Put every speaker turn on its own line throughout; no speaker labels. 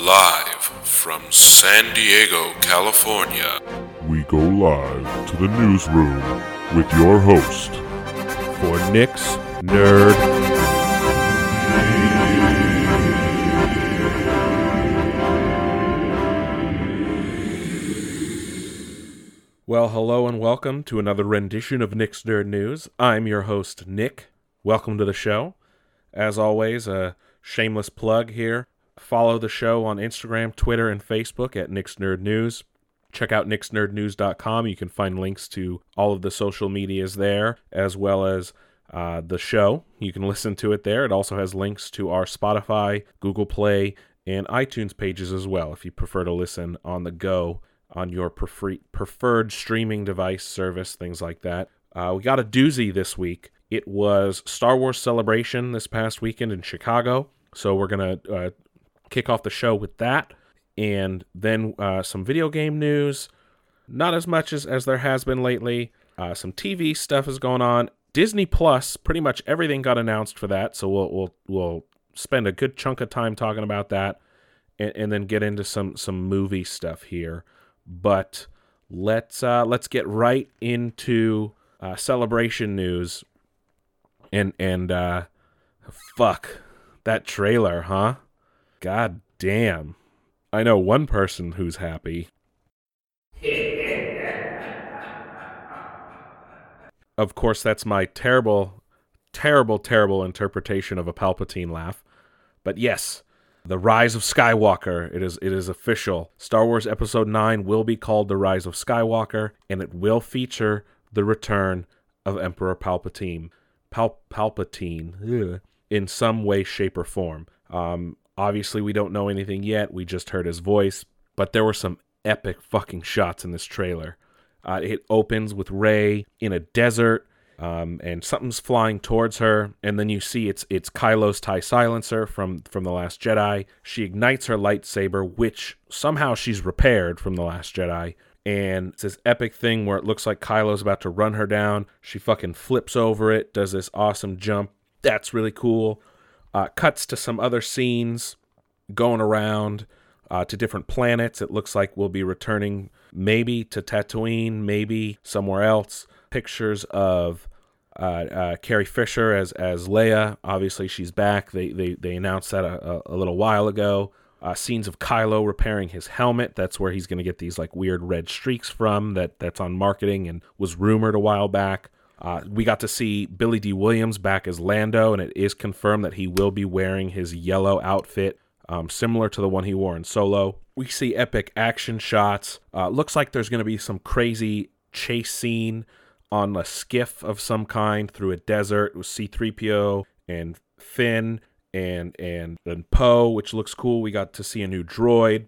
Live from San Diego, California.
We go live to the newsroom with your host,
for Nick's Nerd. Well, hello and welcome to another rendition of Nick's Nerd News. I'm your host, Nick. Welcome to the show. As always, a shameless plug here. Follow the show on Instagram, Twitter, and Facebook at Nick's Nerd News. Check out nicksnerdnews.com. You can find links to all of the social medias there, as well as uh, the show. You can listen to it there. It also has links to our Spotify, Google Play, and iTunes pages as well if you prefer to listen on the go on your preferred streaming device service, things like that. Uh, we got a doozy this week. It was Star Wars Celebration this past weekend in Chicago. So we're going to uh, kick off the show with that. And then uh, some video game news. Not as much as, as there has been lately. Uh, some TV stuff is going on. Disney Plus, pretty much everything got announced for that. So we'll, we'll, we'll spend a good chunk of time talking about that and, and then get into some, some movie stuff here. But let's, uh, let's get right into uh, celebration news. And, and, uh, fuck that trailer, huh? God damn. I know one person who's happy. of course, that's my terrible, terrible, terrible interpretation of a Palpatine laugh. But yes, the Rise of Skywalker. It is it is official. Star Wars Episode 9 will be called The Rise of Skywalker, and it will feature the return of Emperor Palpatine. Pal- Palpatine ugh, in some way, shape, or form. Um, Obviously, we don't know anything yet. We just heard his voice, but there were some epic fucking shots in this trailer. Uh, it opens with Rey in a desert, um, and something's flying towards her, and then you see it's it's Kylo's tie silencer from from the Last Jedi. She ignites her lightsaber, which somehow she's repaired from the Last Jedi, and it's this epic thing where it looks like Kylo's about to run her down. She fucking flips over it, does this awesome jump. That's really cool. Uh, cuts to some other scenes going around uh, to different planets. It looks like we'll be returning maybe to Tatooine, maybe somewhere else. Pictures of uh, uh, Carrie Fisher as as Leia. Obviously, she's back. They they, they announced that a, a little while ago. Uh, scenes of Kylo repairing his helmet. That's where he's going to get these like weird red streaks from. That that's on marketing and was rumored a while back. Uh, we got to see Billy Dee Williams back as Lando, and it is confirmed that he will be wearing his yellow outfit, um, similar to the one he wore in Solo. We see epic action shots. Uh, looks like there's going to be some crazy chase scene on a skiff of some kind through a desert with C-3PO and Finn and and and Poe, which looks cool. We got to see a new droid,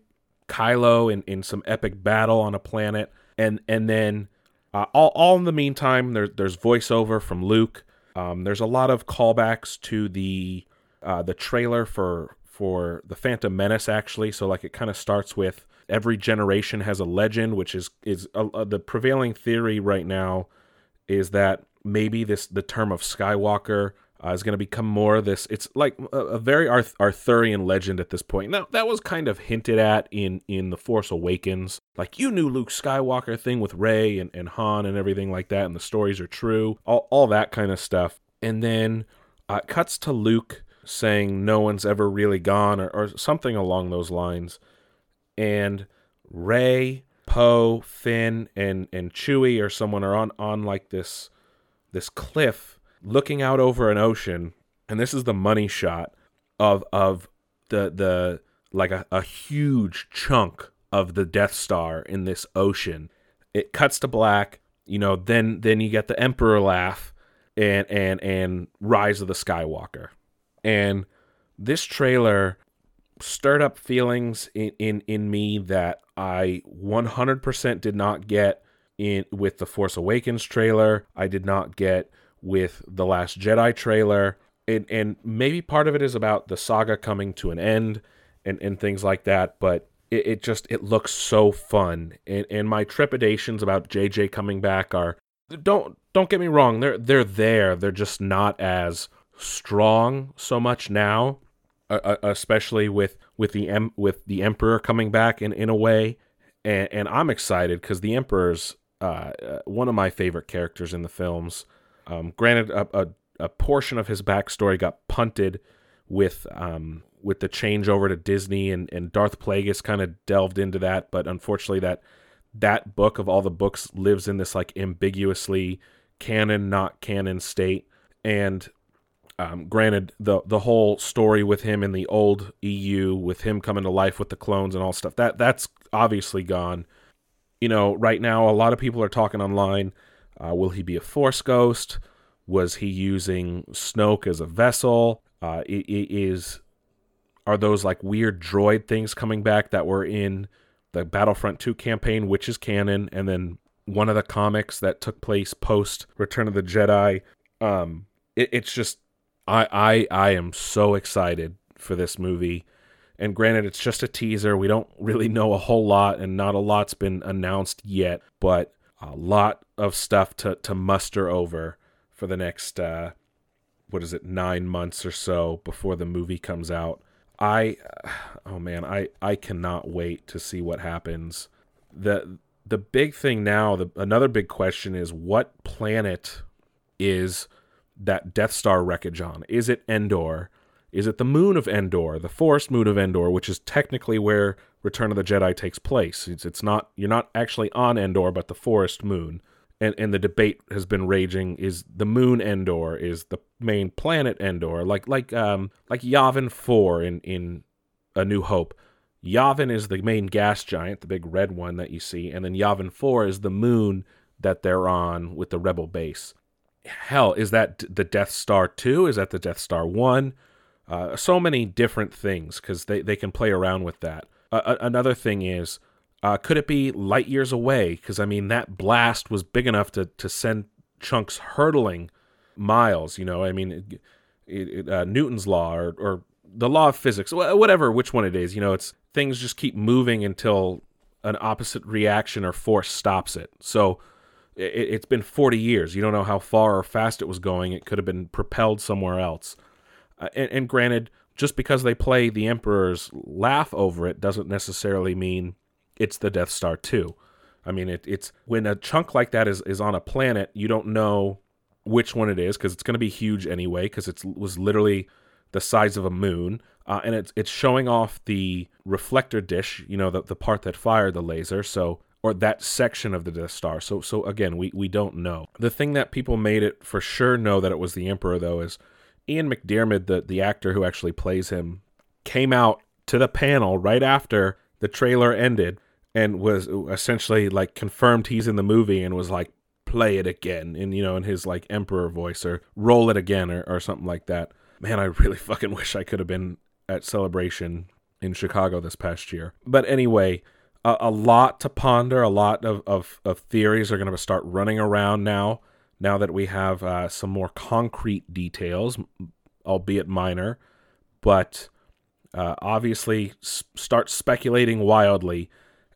Kylo in, in some epic battle on a planet, and and then uh, all, all in the meantime, there, there's voiceover from Luke. Um, there's a lot of callbacks to the uh, the trailer for for the Phantom Menace, actually. So like it kind of starts with every generation has a legend, which is is uh, uh, the prevailing theory right now is that maybe this the term of Skywalker uh, is going to become more of this. It's like a, a very Arth- Arthurian legend at this point. Now that was kind of hinted at in in the Force Awakens, like you knew Luke Skywalker thing with Rey and, and Han and everything like that, and the stories are true, all all that kind of stuff. And then uh, cuts to Luke saying no one's ever really gone or, or something along those lines, and Rey. Poe, Finn, and and Chewie or someone are on on like this this cliff looking out over an ocean, and this is the money shot of of the the like a, a huge chunk of the Death Star in this ocean. It cuts to black, you know, then then you get the Emperor laugh and and and Rise of the Skywalker. And this trailer stirred up feelings in, in, in me that I 100% did not get in with the Force Awakens trailer. I did not get with the Last Jedi trailer. And, and maybe part of it is about the saga coming to an end and, and things like that, but it, it just it looks so fun. And, and my trepidations about JJ coming back are don't don't get me wrong, they're they're there. They're just not as strong so much now, uh, especially with with the em- with the Emperor coming back in in a way, and and I'm excited because the Emperor's uh, uh, one of my favorite characters in the films. Um, granted, a, a, a portion of his backstory got punted with um, with the changeover to Disney, and, and Darth Plagueis kind of delved into that, but unfortunately, that that book of all the books lives in this like ambiguously canon, not canon state, and um, granted, the the whole story with him in the old EU, with him coming to life with the clones and all stuff, that that's obviously gone you know, right now a lot of people are talking online. Uh, will he be a Force ghost? Was he using Snoke as a vessel? Uh, it, it is are those like weird droid things coming back that were in the Battlefront 2 campaign, which is canon, and then one of the comics that took place post Return of the Jedi. Um, it, it's just I I I am so excited for this movie. And granted, it's just a teaser. We don't really know a whole lot, and not a lot's been announced yet, but a lot of stuff to, to muster over for the next, uh, what is it, nine months or so before the movie comes out. I, oh man, I, I cannot wait to see what happens. The, the big thing now, the, another big question is what planet is that Death Star wreckage on? Is it Endor? Is it the moon of Endor, the forest moon of Endor, which is technically where Return of the Jedi takes place? It's, it's not you're not actually on Endor, but the forest moon. And and the debate has been raging: is the moon Endor is the main planet Endor, like like um like Yavin Four in in A New Hope. Yavin is the main gas giant, the big red one that you see, and then Yavin 4 is the moon that they're on with the rebel base. Hell, is that the Death Star 2? Is that the Death Star 1? Uh, so many different things because they, they can play around with that. Uh, another thing is, uh, could it be light years away? Because I mean, that blast was big enough to to send chunks hurtling miles. You know, I mean, it, it, uh, Newton's law or or the law of physics, whatever, which one it is. You know, it's things just keep moving until an opposite reaction or force stops it. So it, has been 40 years. You don't know how far or fast it was going. It could have been propelled somewhere else. Uh, and, and granted, just because they play the Emperor's laugh over it doesn't necessarily mean it's the Death Star 2. I mean, it, it's when a chunk like that is, is on a planet, you don't know which one it is because it's going to be huge anyway because it was literally the size of a moon. Uh, and it's, it's showing off the reflector dish, you know, the, the part that fired the laser. So, or that section of the Death Star. So, so again, we, we don't know. The thing that people made it for sure know that it was the Emperor, though, is Ian McDiarmid, the, the actor who actually plays him, came out to the panel right after the trailer ended and was essentially like confirmed he's in the movie and was like, play it again in you know in his like emperor voice or roll it again or, or something like that. Man i really fucking wish i could have been at celebration in chicago this past year. But anyway a, a lot to ponder a lot of, of, of theories are going to start running around now now that we have uh, some more concrete details, albeit minor, but uh, obviously s- start speculating wildly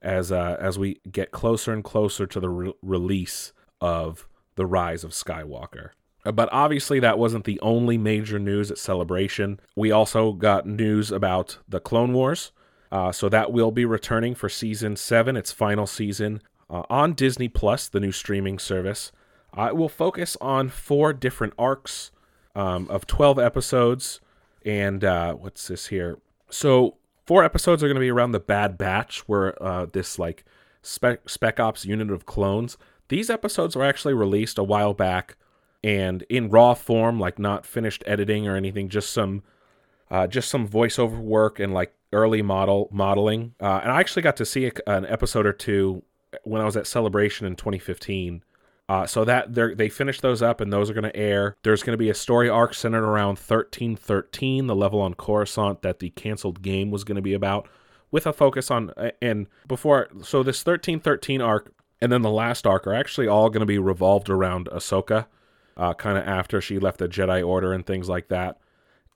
as uh, as we get closer and closer to the re- release of the Rise of Skywalker. Uh, but obviously, that wasn't the only major news at Celebration. We also got news about the Clone Wars. Uh, so that will be returning for season seven, its final season, uh, on Disney Plus, the new streaming service. I will focus on four different arcs um, of 12 episodes. And uh, what's this here? So, four episodes are going to be around the Bad Batch, where uh, this like spec, spec ops unit of clones. These episodes were actually released a while back and in raw form, like not finished editing or anything, just some. Uh, just some voiceover work and like early model modeling. Uh, and I actually got to see a, an episode or two when I was at Celebration in 2015 uh, so that they finished those up, and those are going to air. There's going to be a story arc centered around 1313, the level on Coruscant that the canceled game was going to be about, with a focus on and before. So this 1313 arc and then the last arc are actually all going to be revolved around Ahsoka, uh, kind of after she left the Jedi Order and things like that.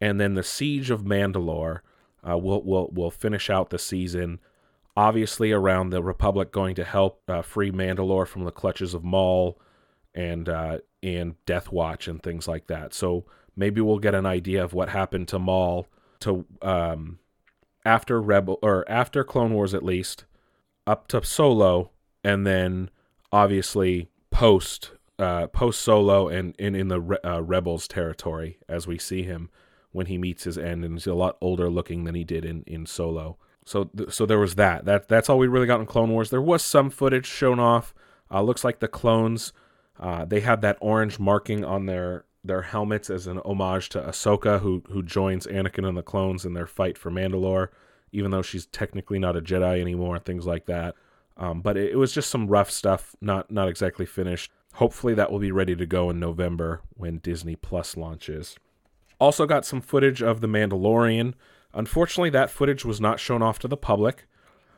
And then the Siege of Mandalore uh, will will will finish out the season obviously around the Republic going to help uh, free Mandalore from the clutches of Maul and uh, and Death Watch and things like that. So maybe we'll get an idea of what happened to Maul to um, after Rebel or after Clone Wars at least, up to Solo, and then obviously post uh, post Solo and, and in the Re- uh, Rebels territory as we see him when he meets his end, and he's a lot older looking than he did in, in Solo. So th- so there was that. That that's all we really got in Clone Wars. There was some footage shown off. Uh, looks like the clones. Uh, they had that orange marking on their their helmets as an homage to Ahsoka, who who joins Anakin and the clones in their fight for Mandalore, even though she's technically not a Jedi anymore. Things like that. Um, but it, it was just some rough stuff, not not exactly finished. Hopefully that will be ready to go in November when Disney Plus launches. Also got some footage of The Mandalorian. Unfortunately, that footage was not shown off to the public.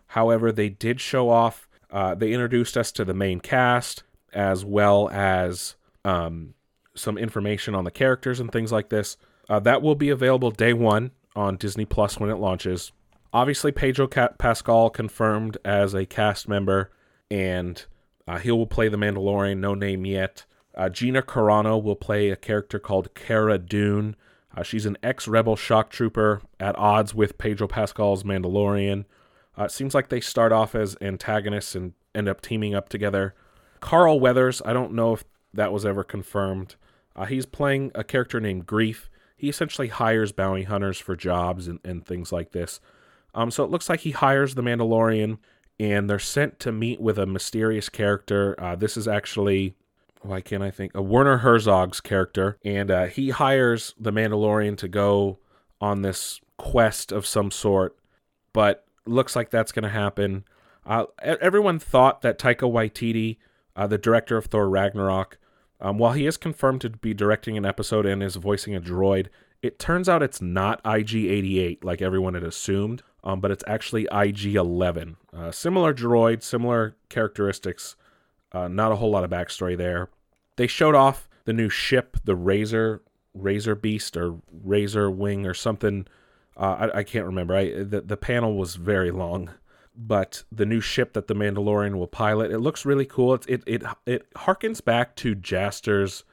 However, they did show off. Uh, they introduced us to the main cast as well as um, some information on the characters and things like this. Uh, that will be available day one on Disney Plus when it launches. Obviously, Pedro Pascal confirmed as a cast member, and uh, he will play the Mandalorian. No name yet. Uh, Gina Carano will play a character called Cara Dune. Uh, she's an ex-rebel shock trooper at odds with Pedro Pascal's Mandalorian. Uh, it seems like they start off as antagonists and end up teaming up together. Carl Weathers, I don't know if that was ever confirmed. Uh, he's playing a character named Grief. He essentially hires bounty hunters for jobs and, and things like this. Um, so it looks like he hires the Mandalorian, and they're sent to meet with a mysterious character. Uh, this is actually, why can't I think? A Werner Herzog's character, and uh, he hires the Mandalorian to go on this quest of some sort, but looks like that's going to happen. Uh, everyone thought that Taika Waititi, uh, the director of Thor Ragnarok, um, while he is confirmed to be directing an episode and is voicing a droid, it turns out it's not IG 88 like everyone had assumed um, but it's actually IG11. Uh, similar droid, similar characteristics, uh, not a whole lot of backstory there. They showed off the new ship, the Razor Razor Beast or Razor Wing or something. Uh, I, I, can't remember. I, the, the panel was very long, but the new ship that the Mandalorian will pilot, it looks really cool. It it it, it harkens back to Jaster's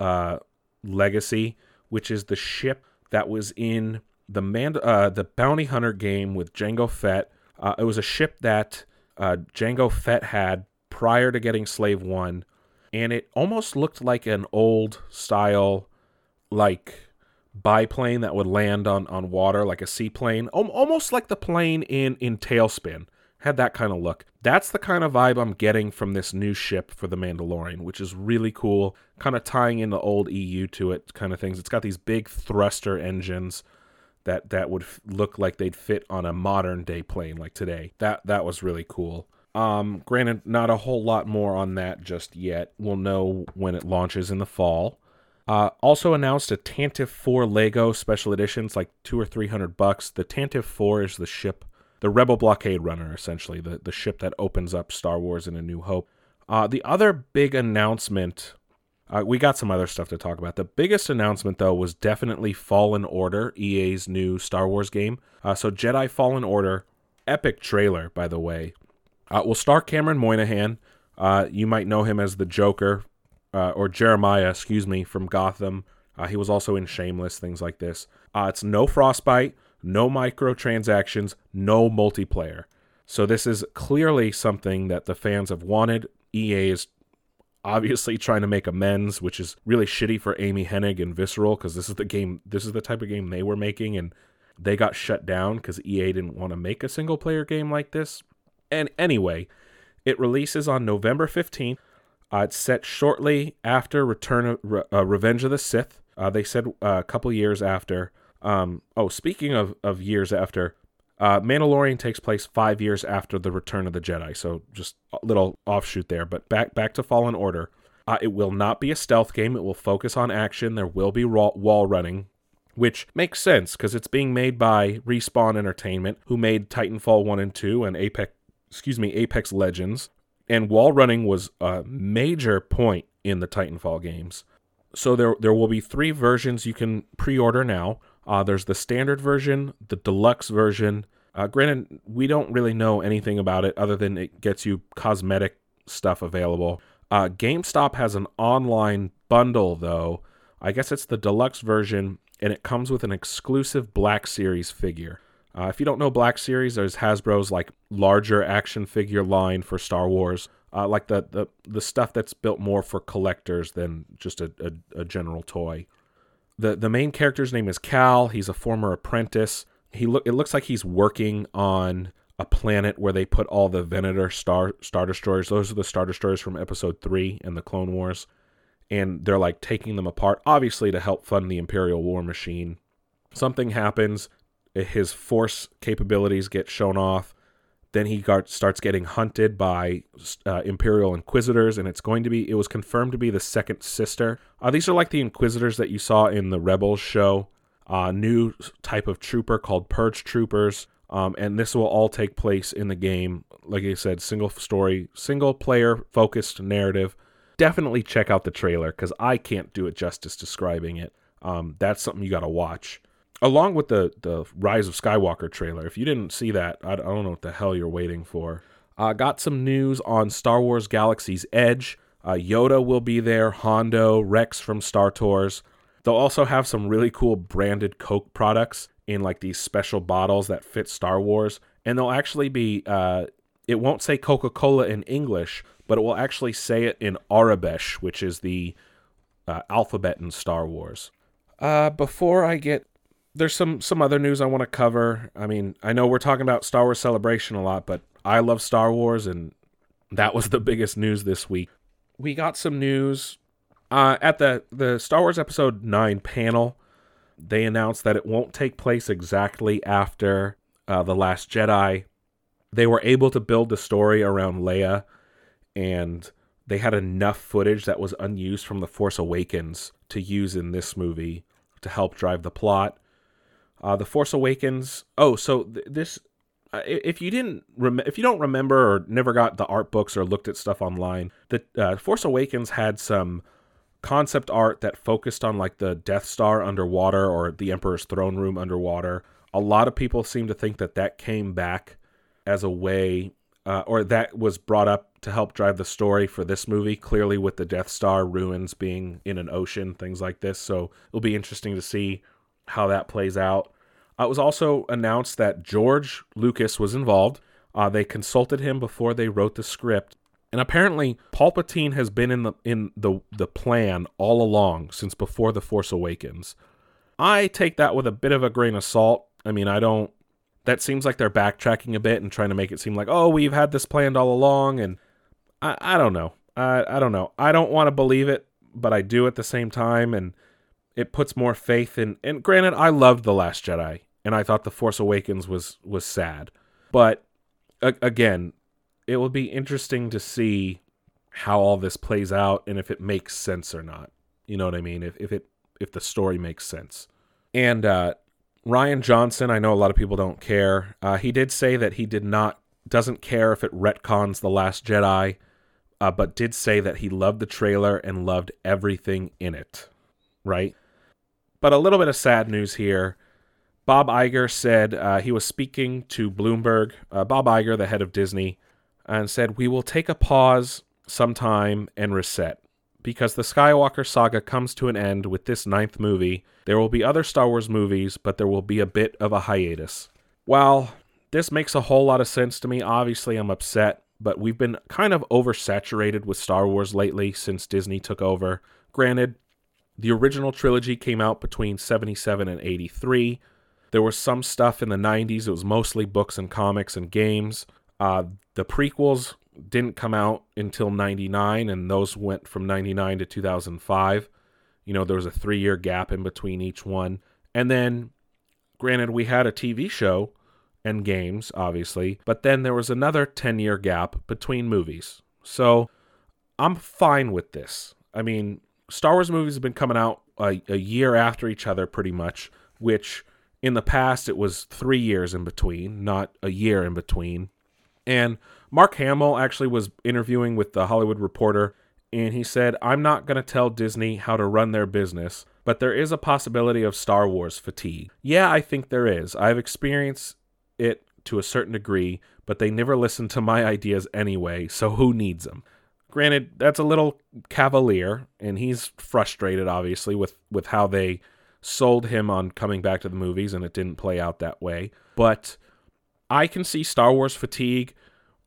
uh, legacy, which is the ship that was in the man uh, the bounty hunter game with Jango Fett. Uh, it was a ship that uh, Jango Fett had prior to getting Slave One, and it almost looked like an old style, like biplane that would land on on water, like a seaplane, almost like the plane in in Tailspin. Had that kind of look. That's the kind of vibe I'm getting from this new ship for the Mandalorian, which is really cool. Kind of tying in the old EU to it, kind of things. It's got these big thruster engines that that would f- look like they'd fit on a modern day plane like today. That that was really cool. Um, granted, not a whole lot more on that just yet. We'll know when it launches in the fall. Uh, also announced a Tantive 4 Lego special editions, like two or three hundred bucks. The Tantive 4 is the ship, the Rebel blockade runner, essentially the the ship that opens up Star Wars in A New Hope. Uh, the other big announcement uh, we got some other stuff to talk about. The biggest announcement, though, was definitely Fallen Order, EA's new Star Wars game. Uh, so, Jedi Fallen Order, epic trailer, by the way. Uh, will star Cameron Monaghan. Uh, you might know him as the Joker, uh, or Jeremiah, excuse me, from Gotham. Uh, he was also in Shameless, things like this. it's no Frostbite, no microtransactions, no multiplayer. So, this is clearly something that the fans have wanted. EA is obviously trying to make amends, which is really shitty for Amy Hennig and Visceral because this is the game, this is the type of game they were making, and they got shut down because EA didn't want to make a single player game like this. And anyway, it releases on November 15th. Uh, it's set shortly after Return of Re- uh, Revenge of the Sith. Uh, they said uh, a couple years after. Um, oh, speaking of, of years after, uh, Mandalorian takes place five years after the Return of the Jedi, so just a little offshoot there. But back back to Fallen Order. Uh, it will not be a stealth game. It will focus on action. There will be raw, wall running, which makes sense because it's being made by Respawn Entertainment, who made Titanfall one and two and Apex, excuse me, Apex Legends. And wall running was a major point in the Titanfall games. So there there will be three versions you can pre-order now. Uh, there's the standard version, the deluxe version. Uh, granted, we don't really know anything about it other than it gets you cosmetic stuff available. Uh, GameStop has an online bundle, though. I guess it's the deluxe version, and it comes with an exclusive Black Series figure. Uh, if you don't know Black Series, there's Hasbro's like larger action figure line for Star Wars, uh, like the, the the stuff that's built more for collectors than just a, a, a general toy. the The main character's name is Cal. He's a former apprentice. He look it looks like he's working on a planet where they put all the Venator star star destroyers. Those are the star destroyers from Episode Three and the Clone Wars, and they're like taking them apart, obviously to help fund the Imperial War Machine. Something happens his force capabilities get shown off. Then he got, starts getting hunted by uh, Imperial Inquisitors, and it's going to be, it was confirmed to be the second sister. Uh, these are like the Inquisitors that you saw in the Rebels show. Uh, new type of trooper called Purge Troopers. Um, and this will all take place in the game. Like I said, single story, single player focused narrative. Definitely check out the trailer because I can't do it justice describing it. Um, that's something you got to watch along with the the Rise of Skywalker trailer. If you didn't see that, I, don't know what the hell you're waiting for. Uh, got some news on Star Wars Galaxy's Edge. Uh, Yoda will be there. Hondo, Rex from Star Tours. They'll also have some really cool branded Coke products in like these special bottles that fit Star Wars, and they'll actually be. Uh, it won't say Coca Cola in English, but it will actually say it in Aurebesh, which is the uh, alphabet in Star Wars. Uh, before I get there's some some other news I want to cover. I mean, I know we're talking about Star Wars Celebration a lot, but I love Star Wars, and that was the biggest news this week. We got some news uh, at the the Star Wars Episode Nine panel. They announced that it won't take place exactly after uh, the Last Jedi. They were able to build the story around Leia, and they had enough footage that was unused from The Force Awakens to use in this movie to help drive the plot. Uh, the Force Awakens. Oh, so th- this. Uh, if you didn't, rem- if you don't remember or never got the art books or looked at stuff online, the uh, Force Awakens had some concept art that focused on like the Death Star underwater or the Emperor's throne room underwater. A lot of people seem to think that that came back as a way, uh, or that was brought up to help drive the story for this movie. Clearly, with the Death Star ruins being in an ocean, things like this. So it'll be interesting to see how that plays out. Uh, it was also announced that George Lucas was involved. Uh, they consulted him before they wrote the script, and apparently Palpatine has been in the in the the plan all along since before the Force Awakens. I take that with a bit of a grain of salt. I mean, I don't. That seems like they're backtracking a bit and trying to make it seem like, oh, we've had this planned all along, and I, I don't know. I, I don't know. I don't want to believe it, but I do at the same time, and it puts more faith in and granted I loved The Last Jedi and I thought The Force Awakens was was sad. But a- again, it will be interesting to see how all this plays out and if it makes sense or not. You know what I mean? If if it if the story makes sense. And uh Rian Johnson, I know a lot of people don't care. Uh, he did say that he did not doesn't care if it retcons the Last Jedi, uh, but did say that he loved the trailer and loved everything in it. Right? But a little bit of sad news here. Bob Iger said uh, he was speaking to Bloomberg, uh, Bob Iger, the head of Disney, and said, We will take a pause sometime and reset. Because the Skywalker saga comes to an end with this ninth movie, there will be other Star Wars movies, but there will be a bit of a hiatus. Well, this makes a whole lot of sense to me. Obviously, I'm upset, but we've been kind of oversaturated with Star Wars lately since Disney took over. Granted, the original trilogy came out between 77 and 83. There was some stuff in the 90s. It was mostly books and comics and games. Uh, the prequels didn't come out until 99, and those went from 99 to 2005. You know, there was a three year gap in between each one. And then, granted, we had a TV show and games, obviously, but then there was another 10 year gap between movies. So I'm fine with this. I mean, Star Wars movies have been coming out a, a year after each other, pretty much, which in the past it was three years in between, not a year in between. And Mark Hamill actually was interviewing with the Hollywood Reporter, and he said, I'm not going to tell Disney how to run their business, but there is a possibility of Star Wars fatigue. Yeah, I think there is. I've experienced it to a certain degree, but they never listen to my ideas anyway, so who needs them? Granted, that's a little cavalier, and he's frustrated, obviously, with, with how they sold him on coming back to the movies, and it didn't play out that way. But I can see Star Wars fatigue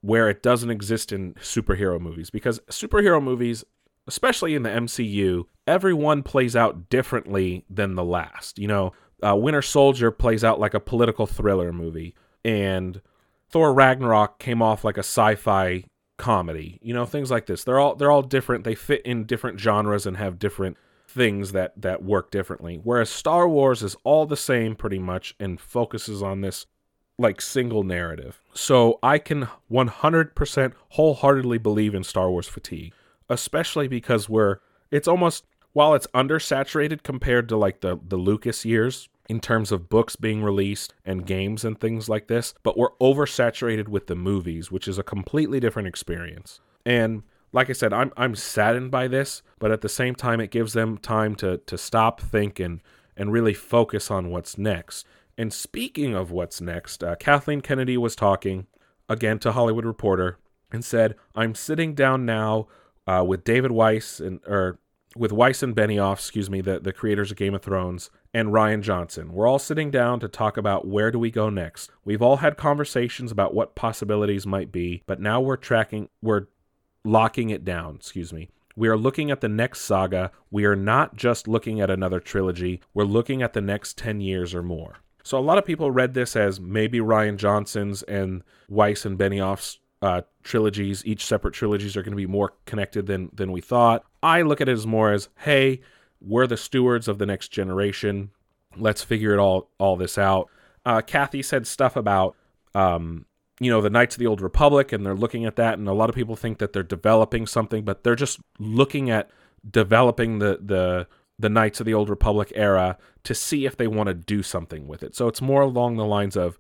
where it doesn't exist in superhero movies because superhero movies, especially in the MCU, everyone plays out differently than the last. You know, uh, Winter Soldier plays out like a political thriller movie, and Thor Ragnarok came off like a sci-fi comedy. You know, things like this. They're all they're all different. They fit in different genres and have different things that that work differently. Whereas Star Wars is all the same pretty much and focuses on this like single narrative. So I can 100% wholeheartedly believe in Star Wars fatigue, especially because we're it's almost while it's undersaturated compared to like the the Lucas years in terms of books being released and games and things like this, but we're oversaturated with the movies, which is a completely different experience. And like I said, I'm I'm saddened by this, but at the same time it gives them time to to stop, think and and really focus on what's next. And speaking of what's next, uh, Kathleen Kennedy was talking again to Hollywood Reporter and said, "I'm sitting down now uh, with David Weiss and or with Weiss and Benioff, excuse me, the the creators of Game of Thrones, and Rian Johnson. We're all sitting down to talk about where do we go next. We've all had conversations about what possibilities might be, but now we're tracking, we're locking it down. Excuse me." We are looking at the next saga. We are not just looking at another trilogy. We're looking at the next 10 years or more. So a lot of people read this as maybe Rian Johnson's and Weiss and Benioff's uh, trilogies, each separate trilogies, are going to be more connected than than we thought. I look at it as more as, hey, we're the stewards of the next generation. Let's figure it all all this out. Uh, Kathy said stuff about, um, you know, the Knights of the Old Republic, and they're looking at that, and a lot of people think that they're developing something, but they're just looking at developing the the the Knights of the Old Republic era to see if they want to do something with it. So it's more along the lines of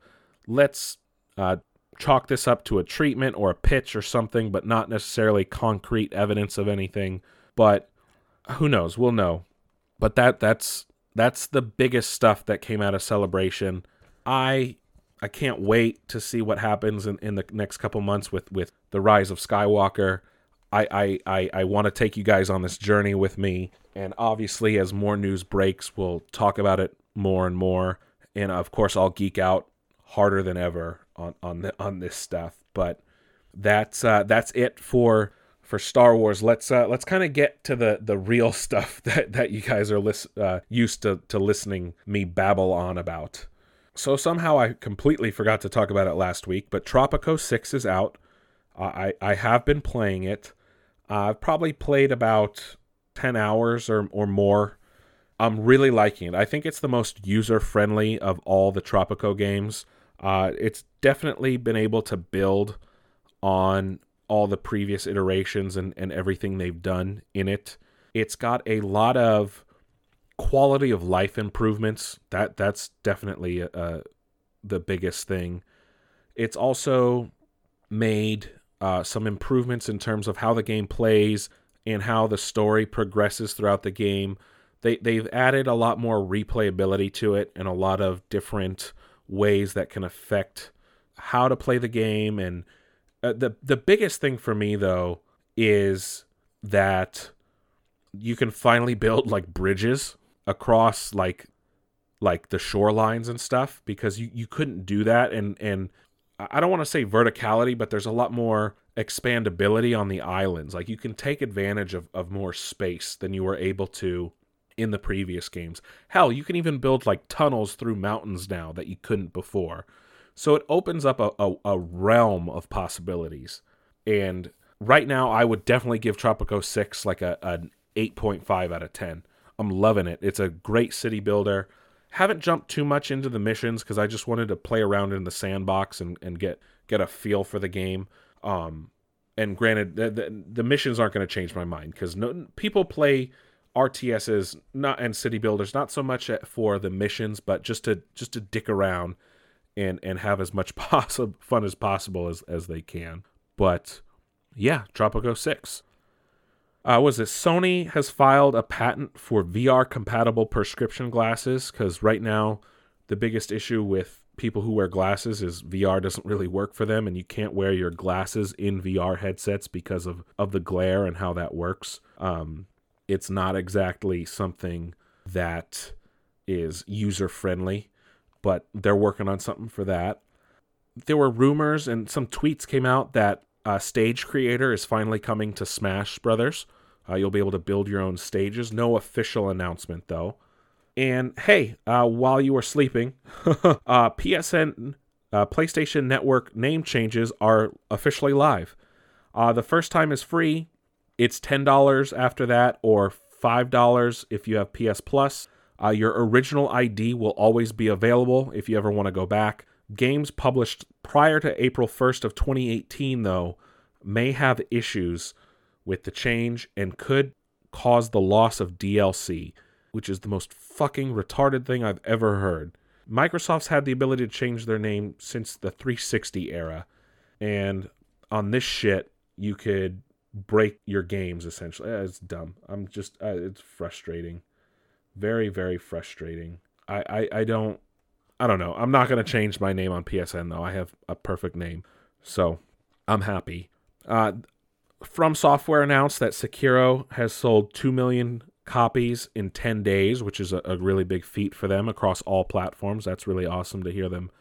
let's uh, chalk this up to a treatment or a pitch or something, but not necessarily concrete evidence of anything. But who knows? We'll know. But that that's that's the biggest stuff that came out of Celebration. I I can't wait to see what happens in, in the next couple months with with the rise of Skywalker. I I I, I want to take you guys on this journey with me and obviously, as more news breaks, we'll talk about it more and more. And of course, I'll geek out harder than ever on on the, on this stuff. But that's uh, that's it for for Star Wars. Let's uh, let's kind of get to the the real stuff that that you guys are lis- uh, used to to listening me babble on about. So somehow I completely forgot to talk about it last week, but Tropico Six is out. I I have been playing it. I've probably played about 10 hours or, or more. I'm really liking it. I think it's the most user friendly of all the Tropico games. Uh, it's definitely been able to build on all the previous iterations and, and everything they've done in it. It's got a lot of quality of life improvements. That that's definitely uh, the biggest thing. It's also made uh, some improvements in terms of how the game plays, and how the story progresses throughout the game. They they've added a lot more replayability to it and a lot of different ways that can affect how to play the game and uh, the the biggest thing for me though is that you can finally build like bridges across like like the shorelines and stuff because you, you couldn't do that and and I don't want to say verticality, but there's a lot more expandability on the islands. Like you can take advantage of, of more space than you were able to in the previous games. Hell, you can even build like tunnels through mountains now that you couldn't before. So it opens up a, a, a realm of possibilities. And right now, I would definitely give Tropico 6 like a, an 8.5 out of 10. I'm loving it. It's a great city builder. Haven't jumped too much into the missions because I just wanted to play around in the sandbox and, and get get a feel for the game. Um, and granted, the, the, the missions aren't going to change my mind because no, people play RTSs not and city builders not so much for the missions, but just to just to dick around and and have as much possible fun as possible as as they can. But yeah, Tropico Six. Uh, was it Sony has filed a patent for VR compatible prescription glasses? Because right now, the biggest issue with people who wear glasses is VR doesn't really work for them and you can't wear your glasses in VR headsets because of, of the glare and how that works. Um, it's not exactly something that is user friendly, but they're working on something for that. There were rumors and some tweets came out that Stage Creator is finally coming to Smash Brothers. Uh, you'll be able to build your own stages. No official announcement though. And hey, uh, while you were sleeping, uh, PSN uh, PlayStation Network name changes are officially live. Uh, the first time is free. It's ten dollars after that, or five dollars if you have PS Plus. Uh, your original ID will always be available if you ever want to go back. Games published prior to April 1st of 2018, though, may have issues with the change and could cause the loss of DLC, which is the most fucking retarded thing I've ever heard. Microsoft's had the ability to change their name since the 360 era, and on this shit, you could break your games essentially. It's dumb. I'm just, uh, it's frustrating. Very, very frustrating. I, I, I don't, I don't know. I'm not going to change my name on PSN though. I have a perfect name. So I'm happy. Uh, From Software announced that Sekiro has sold 2 million copies in 10 days, which is a, a, really big feat for them across all platforms. That's really awesome to hear them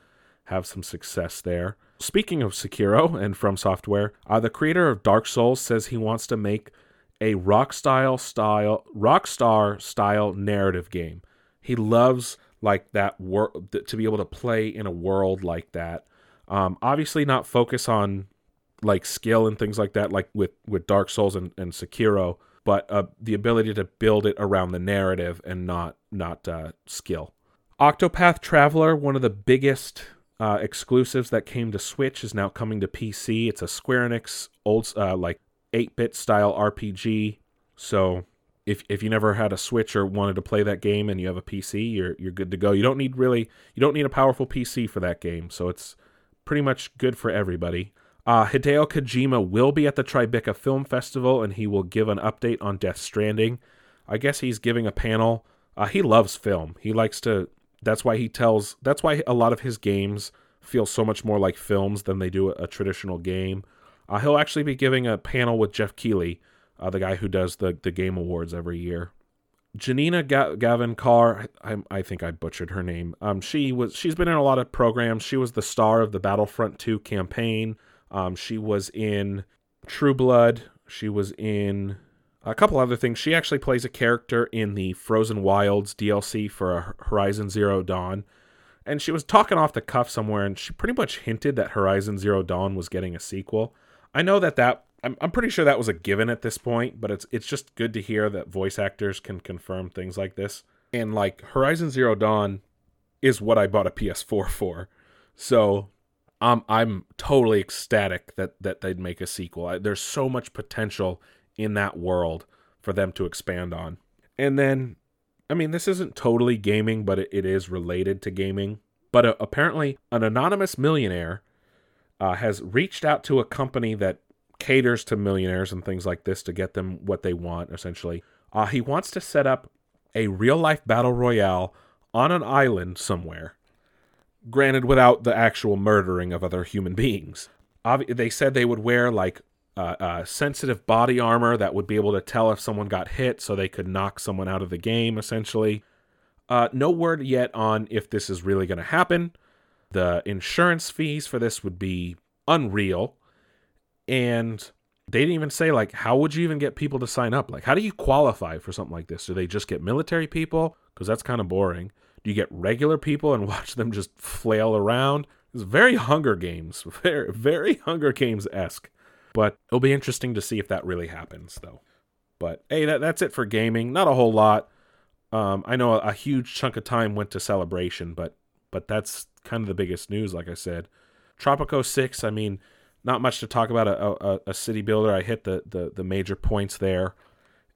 have some success there. Speaking of Sekiro and From Software, uh, the creator of Dark Souls says he wants to make a rock style style rockstar style narrative game. He loves like that world to be able to play in a world like that. Um, obviously, not focus on like skill and things like that, like with with Dark Souls and, and Sekiro, but uh, the ability to build it around the narrative and not not uh, skill. Octopath Traveler, one of the biggest uh, exclusives that came to Switch, is now coming to PC. It's a Square Enix old uh, like 8-bit style RPG. So if if you never had a Switch or wanted to play that game and you have a PC, you're you're good to go. You don't need really you don't need a powerful PC for that game. So it's pretty much good for everybody. Uh, Hideo Kojima will be at the Tribeca Film Festival and he will give an update on Death Stranding. I guess he's giving a panel. Uh, he loves film. He likes to. That's why he tells. That's why a lot of his games feel so much more like films than they do a, a traditional game. Uh, he'll actually be giving a panel with Jeff Keighley, uh, the guy who does the, the game awards every year. Janina Ga- Gavankar, I, I, think I butchered her name. Um, she was she's been in a lot of programs. She was the star of the Battlefront 2 campaign. Um, she was in True Blood. She was in a couple other things. She actually plays a character in the Frozen Wilds DLC for Horizon Zero Dawn. And she was talking off the cuff somewhere, and she pretty much hinted that Horizon Zero Dawn was getting a sequel. I know that that I'm, I'm pretty sure that was a given at this point, but it's it's just good to hear that voice actors can confirm things like this. And like Horizon Zero Dawn is what I bought a PS4 for. So um, I'm totally ecstatic that that they'd make a sequel. I, there's so much potential in that world for them to expand on. And then, I mean, this isn't totally gaming, but it, it is related to gaming. But uh, apparently, an anonymous millionaire uh, has reached out to a company that caters to millionaires and things like this to get them what they want. Essentially, uh, he wants to set up a real life battle royale on an island somewhere granted without the actual murdering of other human beings. Ob- they said they would wear like uh, uh, sensitive body armor that would be able to tell if someone got hit so they could knock someone out of the game, essentially. Uh, no word yet on if this is really going to happen. The insurance fees for this would be unreal. And they didn't even say, like, how would you even get people to sign up? Like, how do you qualify for something like this? Do they just get military people? Because that's kind of boring. Do you get regular people and watch them just flail around? It's very Hunger Games, very very Hunger Games esque. But it'll be interesting to see if that really happens, though. But hey, that, that's it for gaming. Not a whole lot. Um, I know a, a huge chunk of time went to celebration, but but that's kind of the biggest news. Like I said, Tropico Six. I mean, not much to talk about. A, a, a city builder. I hit the, the the major points there,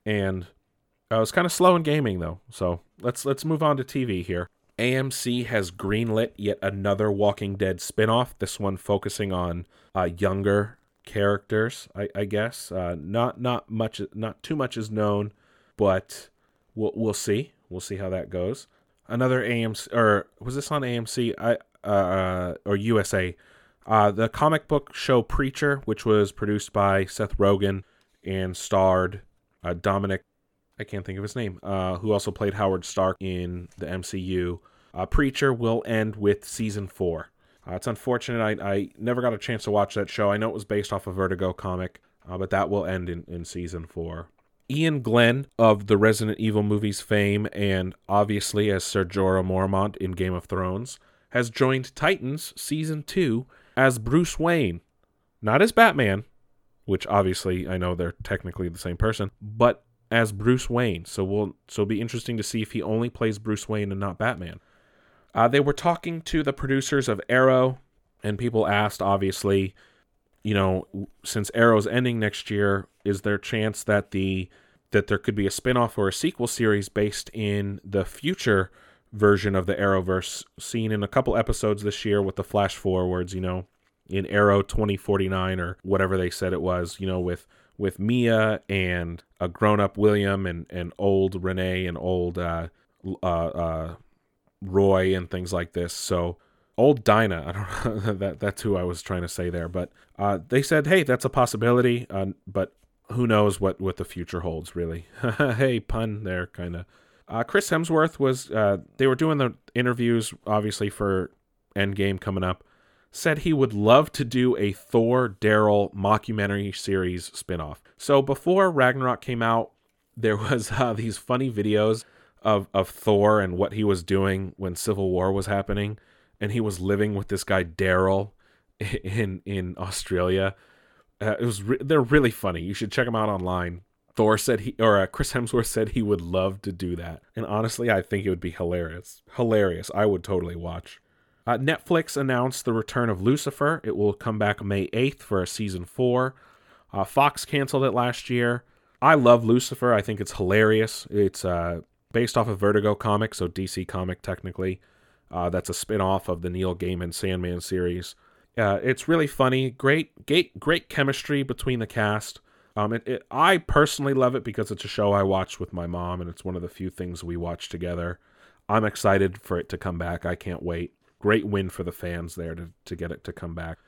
and I was kind of slow in gaming though. So let's let's move on to TV here. AMC has greenlit yet another Walking Dead spinoff. This one focusing on uh, younger characters, I, I guess. Uh, not not much, not too much is known, but we'll we'll see. We'll see how that goes. Another AMC or was this on AMC? I uh, or USA. Uh, the comic book show Preacher, which was produced by Seth Rogen and starred uh, Dominic I can't think of his name, uh, who also played Howard Stark in the MCU. Uh, Preacher will end with season four. Uh, it's unfortunate. I, I never got a chance to watch that show. I know it was based off a Vertigo comic, uh, but that will end in, in season four. Iain Glen of the Resident Evil movies fame, and obviously as Ser Jorah Mormont in Game of Thrones, has joined Titans season two as Bruce Wayne. Not as Batman, which obviously I know they're technically the same person, but as Bruce Wayne. So we'll so it'll be interesting to see if he only plays Bruce Wayne and not Batman. Uh, they were talking to the producers of Arrow, and people asked, obviously, you know, since Arrow's ending next year, is there a chance that the that there could be a spin-off or a sequel series based in the future version of the Arrowverse seen in a couple episodes this year with the flash forwards, you know, in Arrow 2049 or whatever they said it was, you know, with with Mia and a grown-up William and and old Renee and old uh, uh, uh, Roy and things like this. So old Dinah, I don't that that's who I was trying to say there, but uh, they said, hey, that's a possibility, uh, but who knows what what the future holds really. hey, pun there, kind of. Uh, Chris Hemsworth was. Uh, they were doing the interviews, obviously for Endgame coming up. Said he would love to do a Thor Daryl mockumentary series spinoff. So before Ragnarok came out, there was uh, these funny videos of of Thor and what he was doing when Civil War was happening, and he was living with this guy Daryl in in Australia. Uh, it was re- they're really funny. You should check them out online. Thor said he or uh, Chris Hemsworth said he would love to do that, and honestly, I think it would be hilarious. Hilarious. I would totally watch. Uh, Netflix announced the return of Lucifer. It will come back May 8th for a season four. Uh, Fox canceled it last year. I love Lucifer. I think it's hilarious. It's uh, based off of Vertigo comic, so DC comic technically. Uh, that's a spin-off of the Neil Gaiman Sandman series. Uh, it's really funny. Great, great, great chemistry between the cast. Um, it, it, I personally love it because it's a show I watched with my mom, and it's one of the few things we watch together. I'm excited for it to come back. I can't wait. Great win for the fans there to, to get it to come back.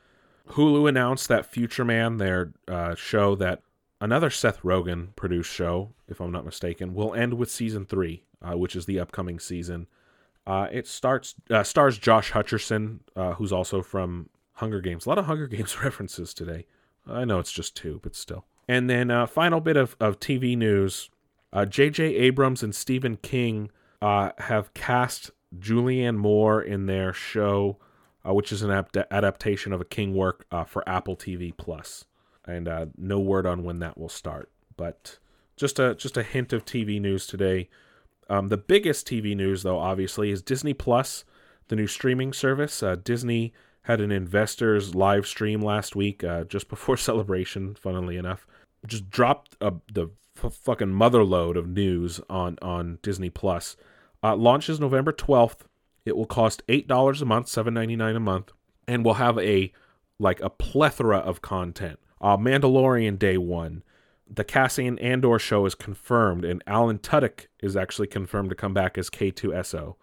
Hulu announced that Future Man, their uh, show that another Seth Rogen produced show, if I'm not mistaken, will end with season three, uh, which is the upcoming season. Uh, it starts uh, stars Josh Hutcherson, uh, who's also from Hunger Games. A lot of Hunger Games references today. I know it's just two, but still. And then uh, final bit of, of TV news: J.J. Uh, Abrams and Stephen King have cast Julianne Moore in their show, which is an ap- adaptation of a King work for Apple TV Plus and uh, no word on when that will start. But just a just a hint of TV news today. Um, the biggest TV news, though, obviously, is Disney Plus, the new streaming service. Uh, Disney had an investors live stream last week, uh, just before celebration. Funnily enough, just dropped a, the f- fucking motherload of news on on Disney Plus. Uh, launches November twelfth. It will cost eight dollars a month, seven ninety nine a month, and will have a like a plethora of content. Uh, Mandalorian Day One. The Cassian Andor show is confirmed, and Alan Tudyk is actually confirmed to come back as K2SO.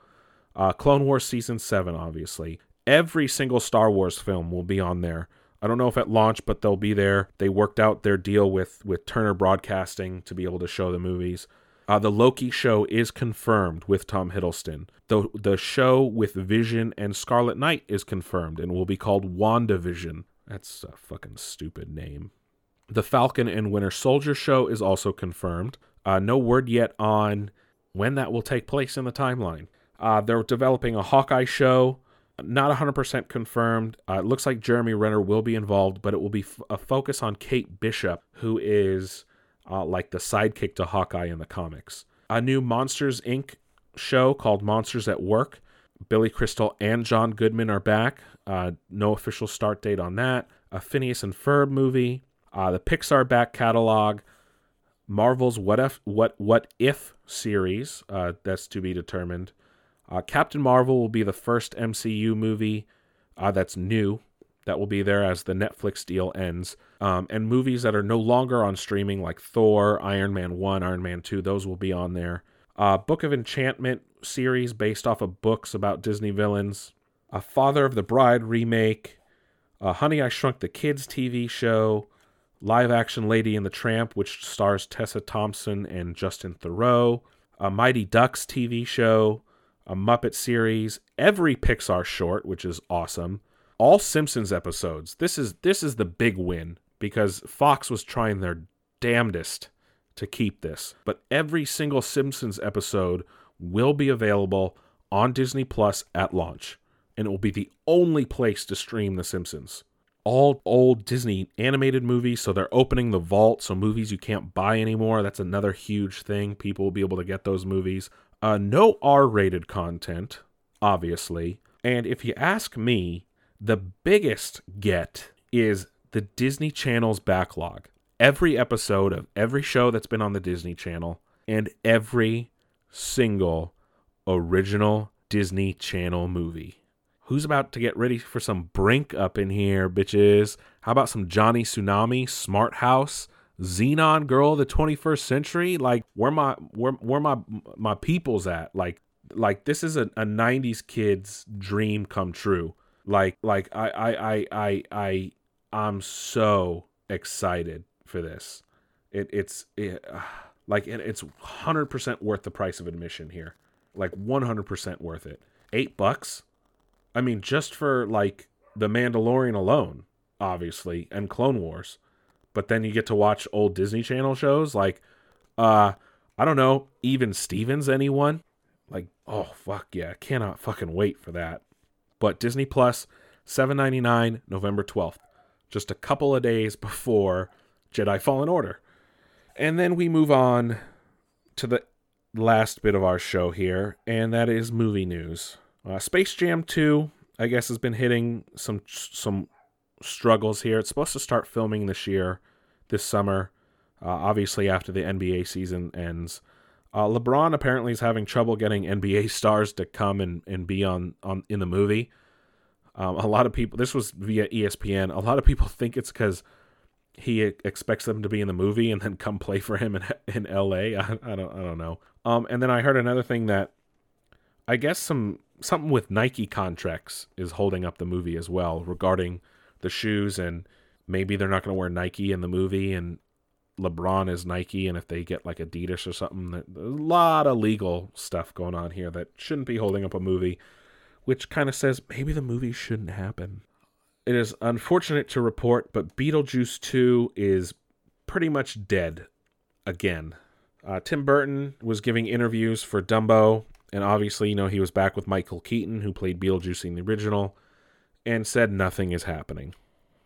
Uh, Clone Wars Season 7, obviously. Every single Star Wars film will be on there. I don't know if at launch, but they'll be there. They worked out their deal with, with Turner Broadcasting to be able to show the movies. Uh, the Loki show is confirmed with Tom Hiddleston. The, the show with Vision and Scarlet Knight is confirmed and will be called WandaVision. That's a fucking stupid name. The Falcon and Winter Soldier show is also confirmed. Uh, no word yet on when that will take place in the timeline. Uh, they're developing a Hawkeye show. Not 100% confirmed. Uh, it looks like Jeremy Renner will be involved, but it will be f- a focus on Kate Bishop, who is uh, like the sidekick to Hawkeye in the comics. A new Monsters Inc. show called Monsters at Work Billy Crystal and John Goodman are back. Uh, no official start date on that. A Phineas and Ferb movie. Uh, the Pixar back catalog. Marvel's What If What What If series. Uh, that's to be determined. Uh, Captain Marvel will be the first MCU movie uh, that's new that will be there as the Netflix deal ends. Um, and movies that are no longer on streaming, like Thor, Iron Man 1, Iron Man 2, those will be on there. Uh, Book of Enchantment series based off of books about Disney villains, a Father of the Bride remake, a Honey I Shrunk the Kids TV show, live action Lady and the Tramp, which stars Tessa Thompson and Justin Theroux, a Mighty Ducks TV show, a Muppet series, every Pixar short, which is awesome, all Simpsons episodes. This is this is the big win because Fox was trying their damnedest to keep this. But every single Simpsons episode will be available on Disney Plus at launch, and it will be the only place to stream The Simpsons. All old Disney animated movies, so they're opening the vault, so movies you can't buy anymore. That's another huge thing. People will be able to get those movies. Uh, no R rated content, obviously. And if you ask me, the biggest get is the Disney Channel's backlog. Every episode of every show that's been on the Disney Channel and every single original Disney Channel movie. Who's about to get ready for some Brink up in here, bitches? How about some Johnny Tsunami, Smart House, Zenon Girl the 21st Century? Like where my where where my my people's at? Like like this is a, a 90s kid's dream come true. Like like I I I I I I'm so excited for this. It it's it, uh, like it, it's 100% worth the price of admission here. Like 100% worth it. 8 bucks I mean, just for like The Mandalorian alone, obviously, and Clone Wars. But then you get to watch old Disney Channel shows like, uh, I don't know, even Stevens, anyone? Like, oh, fuck yeah. I cannot fucking wait for that. But Disney Plus, seven ninety nine, November 12th. Just a couple of days before Jedi Fallen Order. And then we move on to the last bit of our show here, and that is movie news. Uh, Space Jam 2, I guess, has been hitting some some struggles here. It's supposed to start filming this year, this summer, uh, obviously after the NBA season ends. Uh, LeBron apparently is having trouble getting NBA stars to come and, and be on, on in the movie. Um, a lot of people, this was via ESPN. A lot of people think it's because he expects them to be in the movie and then come play for him in in LA. I, I don't I don't know. Um, and then I heard another thing that I guess some something with Nike contracts is holding up the movie as well regarding the shoes and maybe they're not going to wear Nike in the movie and LeBron is Nike and if they get like Adidas or something there's a lot of legal stuff going on here that shouldn't be holding up a movie which kind of says maybe the movie shouldn't happen. It is unfortunate to report but Beetlejuice 2 is pretty much dead again. Uh, Tim Burton was giving interviews for Dumbo and obviously, you know, he was back with Michael Keaton, who played Beetlejuice in the original, and said nothing is happening.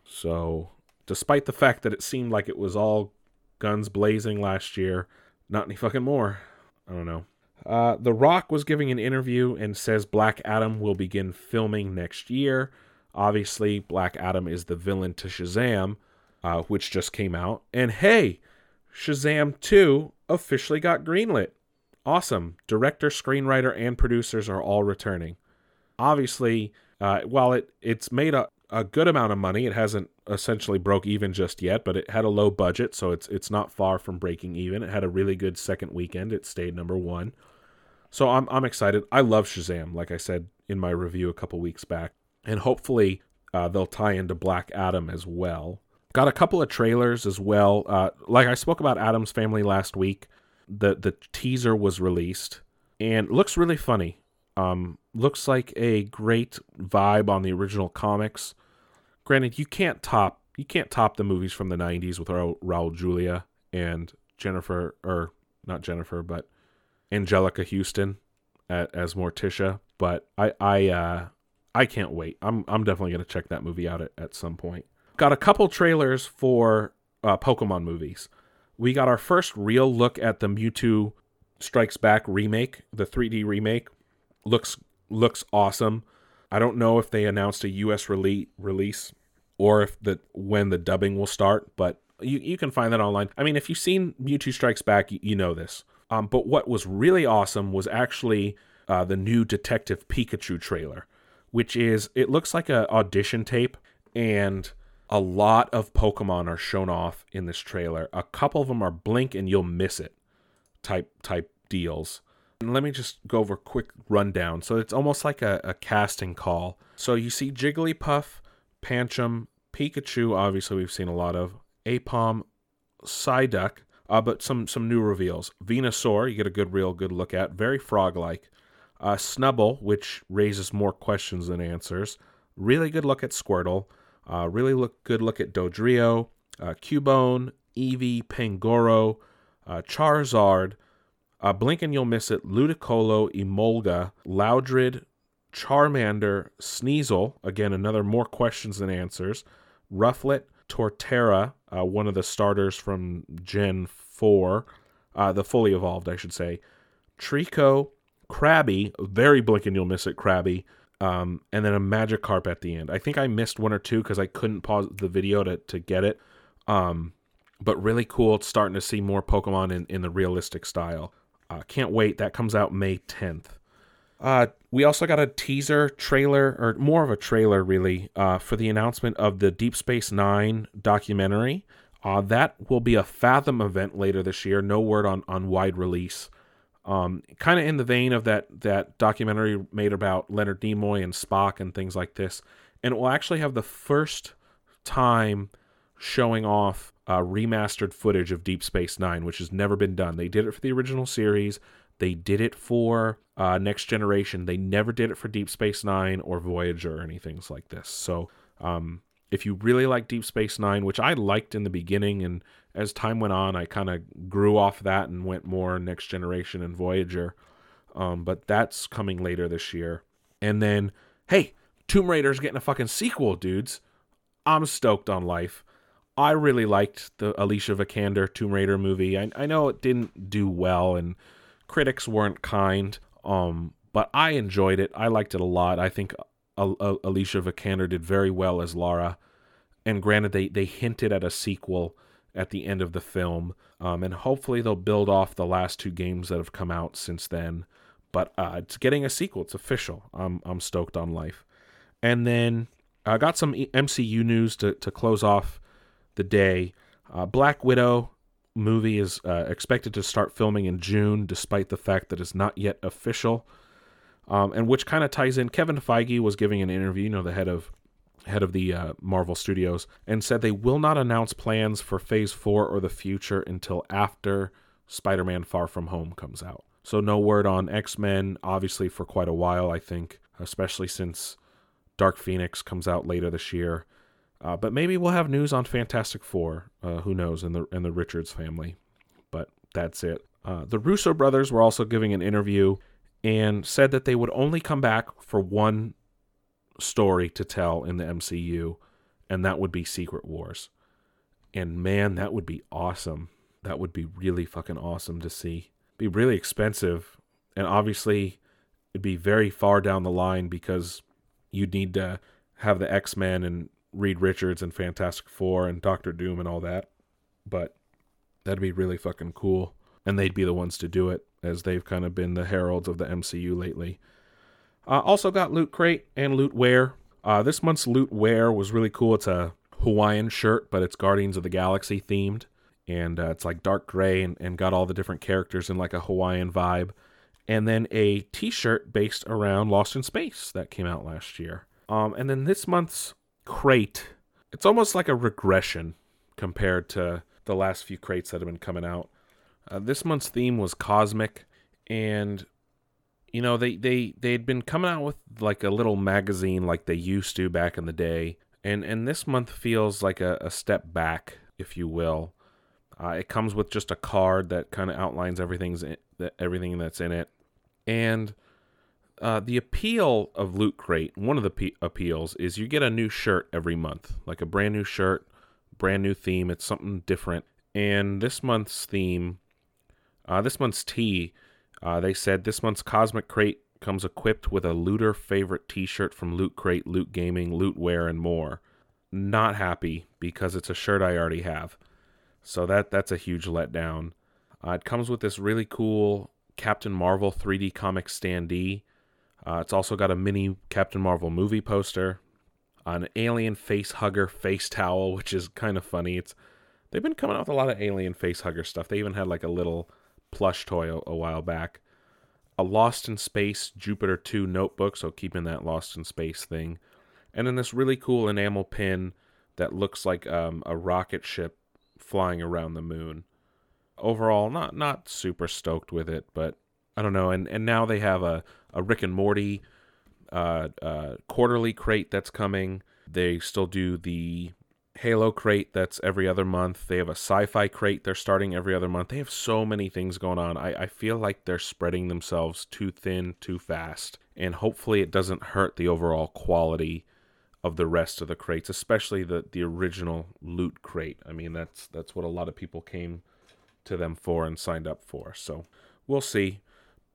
So, despite the fact that it seemed like it was all guns blazing last year, not any fucking more. I don't know. Uh, the Rock was giving an interview and says Black Adam will begin filming next year. Obviously, Black Adam is the villain to Shazam, uh, which just came out. And hey, Shazam 2 officially got greenlit awesome. Director, screenwriter, and producers are all returning. Obviously, uh, while it it's made a, a good amount of money, it hasn't essentially broke even just yet, but it had a low budget, so it's it's not far from breaking even. It had a really good second weekend. It stayed number one. So I'm I'm excited. I love Shazam, like I said in my review a couple weeks back, and hopefully uh, they'll tie into Black Adam as well. Got a couple of trailers as well. Uh, like I spoke about Addams Family last week the the teaser was released and looks really funny. Um, looks like a great vibe on the original comics. Granted, you can't top you can't top the movies from the '90s with Raul, Julia and Jennifer, or not Jennifer, but Anjelica Huston as, as Morticia. But I I uh, I can't wait. I'm I'm definitely gonna check that movie out at, at some point. Got a couple trailers for uh, Pokemon movies we got our first real look at the Mewtwo Strikes Back remake, the 3D remake. Looks looks awesome. I don't know if they announced a US release or if the when the dubbing will start, but you you can find that online. I mean, if you've seen Mewtwo Strikes Back, you, you know this. Um, but what was really awesome was actually uh, the new Detective Pikachu trailer, which is it looks like a audition tape and a lot of Pokemon are shown off in this trailer. A couple of them are blink and you'll miss it type type deals. And let me just go over a quick rundown. So it's almost like a, a casting call. So you see Jigglypuff, Pancham, Pikachu, obviously we've seen a lot of, Aipom, Psyduck, uh, but some some new reveals. Venusaur, you get a good real good look at, very frog-like. Uh, Snubbull, which raises more questions than answers. Really good look at Squirtle. Uh, really look good look at Dodrio, uh, Cubone, Eevee, Pangoro, uh, Charizard, uh, blink and you'll miss it. Ludicolo, Emolga, Loudred, Charmander, Sneasel. Again, another more questions than answers. Rufflet, Torterra, uh, one of the starters from Gen 4, uh, the fully evolved, I should say. Treecko, Krabby, very blink and you'll miss it, Krabby. Um, and then a Magikarp at the end. I think I missed one or two because I couldn't pause the video to, to get it. Um, but really cool. It's starting to see more Pokemon in, in the realistic style. Uh, can't wait. That comes out May 10th. Uh, we also got a teaser trailer, or more of a trailer, really, uh, for the announcement of the Deep Space Nine documentary. Uh, that will be a Fathom event later this year. No word on, on wide release. Um, kind of in the vein of that that documentary made about Leonard Nimoy and Spock and things like this, and it will actually have the first time showing off uh, remastered footage of Deep Space Nine, which has never been done. They did it for the original series. They did it for uh, Next Generation. They never did it for Deep Space Nine or Voyager or anything like this. So, um, if you really like Deep Space Nine, which I liked in the beginning, and as time went on, I kind of grew off that and went more Next Generation and Voyager. Um, but that's coming later this year. And then, hey, Tomb Raider's getting a fucking sequel, dudes. I'm stoked on life. I really liked the Alicia Vikander Tomb Raider movie. I, I know it didn't do well and critics weren't kind, um, but I enjoyed it. I liked it a lot. I think Alicia Vikander did very well as Lara. And granted, they, they hinted at a sequel at the end of the film, um, and hopefully they'll build off the last two games that have come out since then. But uh, it's getting a sequel. It's official. I'm I'm stoked on life. And then I got some MCU news to to close off the day. Uh, Black Widow movie is uh, expected to start filming in June, despite the fact that it's not yet official. Um, and which kind of ties in. Kevin Feige was giving an interview, you know, the head of head of the uh, Marvel Studios, and said they will not announce plans for Phase Four or the future until after Spider-Man: Far From Home comes out. So no word on X-Men, obviously for quite a while, I think, especially since Dark Phoenix comes out later this year. Uh, but maybe we'll have news on Fantastic Four. Uh, who knows? In the in the Richards family. But that's it. Uh, the Russo brothers were also giving an interview and said that they would only come back for one story to tell in the MCU, and that would be Secret Wars. And man, that would be awesome. That would be really fucking awesome to see. Be really expensive, and obviously, it'd be very far down the line because you'd need to have the X Men and Reed Richards and Fantastic Four and Doctor Doom and all that. But that'd be really fucking cool. And they'd be the ones to do it, as they've kind of been the heralds of the MCU lately. Uh, also got Loot Crate and Loot Wear. Uh, this month's Loot Wear was really cool. It's a Hawaiian shirt, but it's Guardians of the Galaxy themed. And uh, it's like dark gray and, and got all the different characters in like a Hawaiian vibe. And then a t shirt based around Lost in Space that came out last year. Um, and then this month's crate, it's almost like a regression compared to the last few crates that have been coming out. Uh, this month's theme was cosmic, and you know they they they'd been coming out with like a little magazine like they used to back in the day, and and this month feels like a, a step back, if you will. Uh, it comes with just a card that kind of outlines everything's in, everything that's in it, and uh, the appeal of Loot Crate, one of the pe- appeals is you get a new shirt every month, like a brand new shirt, brand new theme. It's something different. And this month's theme, uh, this month's tee, uh, they said this month's Cosmic Crate comes equipped with a looter favorite T-shirt from Loot Crate, Loot Gaming, Loot Wear, and more. Not happy because it's a shirt I already have, so that that's a huge letdown. Uh, it comes with this really cool Captain Marvel 3D comic standee uh, it's also got a mini Captain Marvel movie poster, an alien face hugger face towel, which is kind of funny. It's they've been coming out with a lot of alien face hugger stuff. They even had like a little plush toy a, a while back. A Lost in Space Jupiter 2 notebook, so keeping that Lost in Space thing. And then this really cool enamel pin that looks like um, a rocket ship flying around the moon. Overall, not not super stoked with it, but I don't know. And and now they have a a Rick and Morty uh, uh, quarterly crate that's coming. They still do the Halo crate that's every other month. They have a sci-fi crate they're starting every other month. They have so many things going on. I, I feel like they're spreading themselves too thin, too fast, and hopefully it doesn't hurt the overall quality of the rest of the crates, especially the the original loot crate. I mean, that's that's what a lot of people came to them for and signed up for. So we'll see.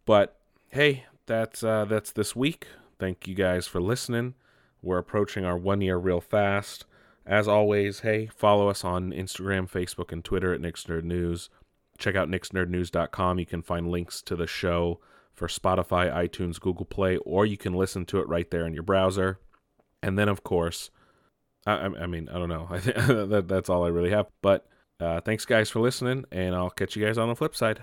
But hey, that's uh, that's this week. Thank you guys for listening. We're approaching our one year real fast. As always, hey, follow us on Instagram, Facebook, and Twitter at Nick's Nerd News. Check out nicksnerdnews.com. You can find links to the show for Spotify, iTunes, Google Play, or you can listen to it right there in your browser. And then, of course, I, I mean, I don't know. I think that, that's all I really have. But uh, thanks, guys, for listening, and I'll catch you guys on the flip side.